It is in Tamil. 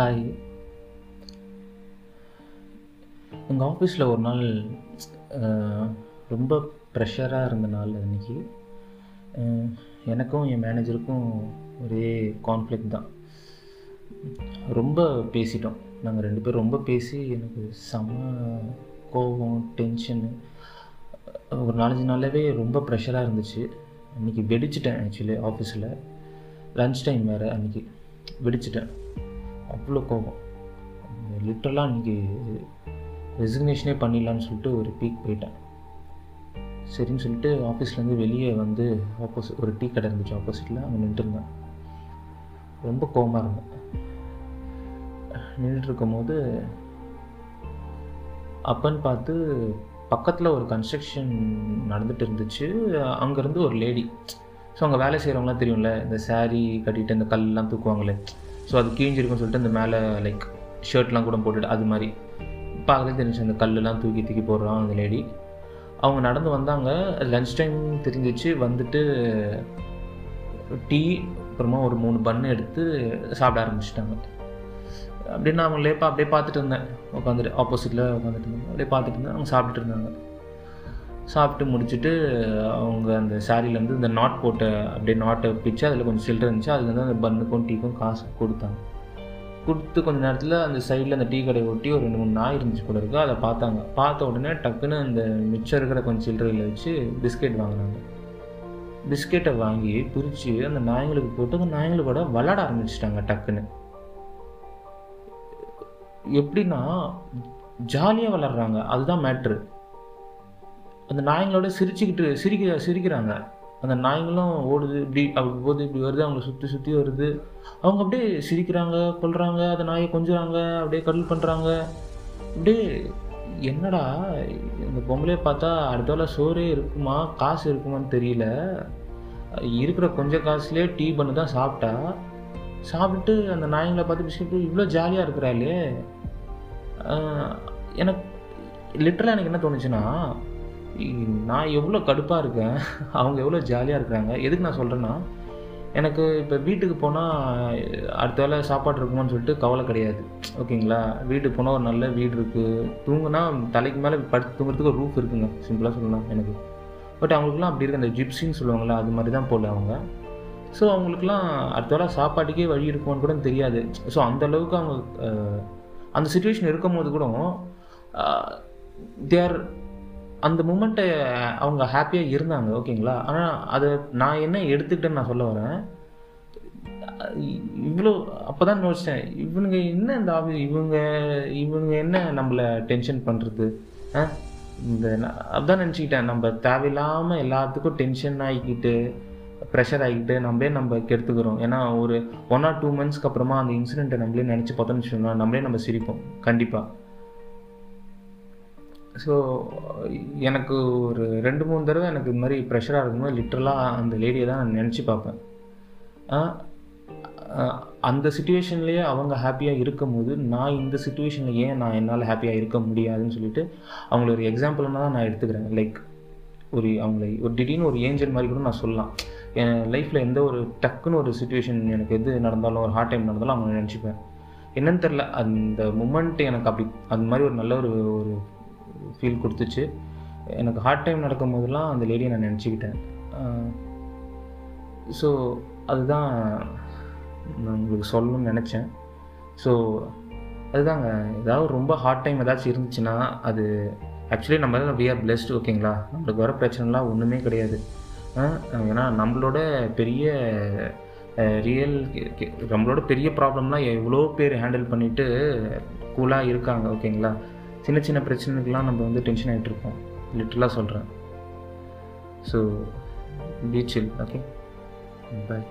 ஹாய் எங்கள் ஆஃபீஸில் ஒரு நாள் ரொம்ப ப்ரெஷராக இருந்த நாள் அன்றைக்கி எனக்கும் என் மேனேஜருக்கும் ஒரே கான்ஃப்ளிக் தான். ரொம்ப பேசிட்டோம். நாங்கள் ரெண்டு பேரும் ரொம்ப பேசி எனக்கு செம கோபம் டென்ஷனு ஒரு நாலஞ்சு நாளாகவே ரொம்ப ப்ரெஷராக இருந்துச்சு. அன்றைக்கி வெடிச்சிட்டேன் ஆக்சுவலி ஆஃபீஸில் லன்ச் டைம் வேறு அன்றைக்கி வெடிச்சிட்டேன். அவ்வளோ கோபம். லிட்டரலாக இன்றைக்கி ரெசிக்னேஷனே பண்ணிடலான்னு சொல்லிட்டு ஒரு பீக் போயிட்டேன். சரின்னு சொல்லிட்டு ஆஃபீஸ்லேருந்து வெளியே வந்து ஆப்போசிட் ஒரு டீ கடை இருந்துச்சு ஆப்போசிட்டில் அங்கே நின்றுருந்தேன். ரொம்ப கோவமாக இருந்தேன். நின்றுட்டுருக்கும் போது அப்பன்னு பார்த்து பக்கத்தில் ஒரு கன்ஸ்ட்ரக்ஷன் நடந்துட்டு இருந்துச்சு. அங்கேருந்து ஒரு லேடி ஸோ அங்கே வேலை செய்கிறவங்களாம் தெரியும்ல இந்த சாரீ கட்டிட்டு இந்த கல்லாம் தூக்குவாங்களே. ஸோ அது கிழிஞ்சிருக்குன்னு சொல்லிட்டு அந்த மேலே லைக் ஷர்ட்லாம் கூட போட்டுட்டு அது மாதிரி பார்க்கவே தெரிஞ்சு அந்த கல்லெல்லாம் தூக்கி தூக்கி போடுறான் அந்த லேடி அவங்க நடந்து வந்தாங்க. லன்ச் டைம் தெரிஞ்சிச்சு. வந்துட்டு டீ அப்புறமா ஒரு மூணு பன் எடுத்து சாப்பிட ஆரம்பிச்சிட்டாங்க. அப்படியே நான் அவங்க லேப்பாக அப்படியே பார்த்துட்டு இருந்தேன். உட்காந்துட்டு ஆப்போசிட்டில் உட்காந்துட்டு இருந்தேன். அப்படியே பார்த்துட்டு இருந்தேன். அவங்க சாப்பிட்டுட்டு இருந்தாங்க. சாப்பிட்டு முடிச்சுட்டு அவங்க அந்த சாரிலேருந்து இந்த நாட் போட்ட அப்படியே நாட்டை பிச்சு அதில் கொஞ்சம் சில்லற இருந்துச்சு. அதுலேருந்து அந்த பன்னுக்கும் டீக்கும் காசு கொடுத்தாங்க. கொடுத்து கொஞ்ச நேரத்தில் அந்த சைடில் அந்த டீ கடையை ஒட்டி ஒரு ரெண்டு மூணு நாய் இருந்துச்சு கூட இருக்குது அதை பார்த்தாங்க. பார்த்த உடனே டக்குன்னு அந்த மிச்சம் இருக்கிற கொஞ்சம் சில்லறையில் வச்சு பிஸ்கெட் வாங்கினாங்க பிஸ்கெட்டை வாங்கி பிரித்து அந்த நாய்ங்களுக்கு போட்டு அந்த நாய்ங்களோட விளாட ஆரம்பிச்சிட்டாங்க டக்குன்னு. எப்படின்னா ஜாலியாக விளாட்றாங்க அதுதான் மேட்ரு அந்த நாய்ங்களோட சிரிச்சுக்கிட்டு சிரிக்க சிரிக்கிறாங்க. அந்த நாய்ங்களும் ஓடுது இப்படி அப்படி போகுது இப்படி வருது அவங்களை சுற்றி சுற்றி வருது. அவங்க அப்படியே சிரிக்கிறாங்க கொள்கிறாங்க அந்த நாயை கொஞ்சுறாங்க அப்படியே கடல் பண்ணுறாங்க அப்படியே என்னடா இந்த பொம்பளையை பார்த்தா அடுத்த சோறே இருக்குமா காசு இருக்குமான்னு தெரியல. இருக்கிற கொஞ்சம் காசுலேயே டீ பண்ணு தான் சாப்பிட்டா. சாப்பிட்டு அந்த நாய்ங்களை பார்த்து பிஸ்கெட் இவ்வளோ ஜாலியாக இருக்கிறாளே எனக்கு லிட்டரலாக எனக்கு என்ன தோணுச்சுன்னா நான் எவ்வளோ கடுப்பாக இருக்கேன்? அவங்க எவ்வளோ ஜாலியாக இருக்கிறாங்க? எதுக்கு நான் சொல்கிறேன்னா எனக்கு இப்போ வீட்டுக்கு போனால் அடுத்த வேளை சாப்பாடு இருக்குமான்னு சொல்லிட்டு கவலை கிடையாது. ஓகேங்களா? வீட்டுக்கு போனால் ஒரு நல்ல வீடு இருக்குது தூங்குனா தலைக்கு மேலே படுத்து தூங்குறதுக்கு ஒரு ரூஃப் இருக்குங்க. சிம்பிளாக சொல்லலாம் எனக்கு. பட் அவங்களுக்குலாம் அப்படி இருக்குது அந்த ஜிப்ஸின்னு சொல்லுவாங்கள்ல அது மாதிரி தான் போல அவங்க. ஸோ அவங்களுக்குலாம் அடுத்த வேளை சாப்பாட்டுக்கே வழி இருக்குமான்னு கூட தெரியாது. ஸோ அந்தளவுக்கு அவங்க அந்த சுச்சுவேஷன் இருக்கும் போது கூட தேர் அந்த மூமெண்ட்டை அவங்க ஹாப்பியாக இருந்தாங்க ஓகேங்களா ஆனால் அதை நான் என்ன எடுத்துக்கிட்டேன்னு நான் சொல்ல வரேன். இவ்வளோ அப்போ தான் யோசித்தேன் இவனுங்க என்ன இந்த ஆஃபீஸ் இவங்க இவங்க என்ன நம்மளை டென்ஷன் பண்ணுறது ஆ? இந்த அதுதான் அதான் நினச்சிக்கிட்டேன் நம்ம தேவையில்லாமல் எல்லாத்துக்கும் டென்ஷன் ஆகிக்கிட்டு ப்ரெஷர் ஆகிக்கிட்டு நம்மளே நம்ம கெடுத்துக்கிறோம். ஏன்னா ஒரு ஒன் ஆர் டூ மந்த்ஸ்க்கு அப்புறமா அந்த இன்சிடெண்ட்டை நம்மளே நினச்சி பார்த்தோம்னு சொன்னால் நம்மளே நம்ம சிரிப்போம். கண்டிப்பாக ஸோ எனக்கு ஒரு ரெண்டு மூணு தடவை எனக்கு இது மாதிரி ப்ரெஷராக இருக்கும்போது லிட்ரலாக அந்த லேடியை தான் நான் நினச்சி பார்ப்பேன். அந்த சுச்சுவேஷன்லேயே அவங்க ஹாப்பியாக இருக்கும்போது நான் இந்த சுச்சுவேஷனில் ஏன் நான் என்னால் ஹாப்பியாக இருக்க முடியாதுன்னு சொல்லிட்டு அவங்கள ஒரு எக்ஸாம்பிள்னா தான் நான் எடுத்துக்கிறேன். லைக் ஒரு அவங்கள ஒரு திடீர்னு ஒரு ஏஞ்சல் மாதிரி கூட நான் சொல்லலாம். என் லைஃப்பில் எந்த ஒரு டக்குன்னு ஒரு சுச்சுவேஷன் எனக்கு எது நடந்தாலும் ஒரு ஹார்ட் டைம் நடந்தாலும் அவங்க நினச்சிப்பேன். என்னன்னு தெரில அந்த மூமெண்ட் எனக்கு அப்படி அந்த மாதிரி ஒரு நல்ல ஒரு ஒரு ஃபீல் கொடுத்துச்சு. எனக்கு ஹார்ட் டைம் நடக்கும் போதெல்லாம் அந்த லேடியை நான் நினச்சிக்கிட்டேன். ஸோ அதுதான் நான் உங்களுக்கு சொல்லணும்னு நினச்சேன். ஸோ அதுதாங்க. ஏதாவது ரொம்ப ஹார்ட் டைம் ஏதாச்சும் இருந்துச்சுன்னா அது ஆக்சுவலி நம்ம வி ஆர் பிளெஸ்ட் ஓகேங்களா நம்மளுக்கு வர பிரச்சனைலாம் ஒன்றுமே கிடையாது. ஏன்னா நம்மளோட பெரிய ரியல் நம்மளோட பெரிய ப்ராப்ளம்லாம் எவ்வளோ பேர் ஹேண்டில் பண்ணிட்டு கூலாக இருக்காங்க ஓகேங்களா சின்ன சின்ன பிரச்சனைக்கெலாம் நம்ம வந்து டென்ஷன் ஆகிட்டு இருப்போம் லிட்டரலாக சொல்கிறேன் ஸோ பீச்சில் ஓகே பாய்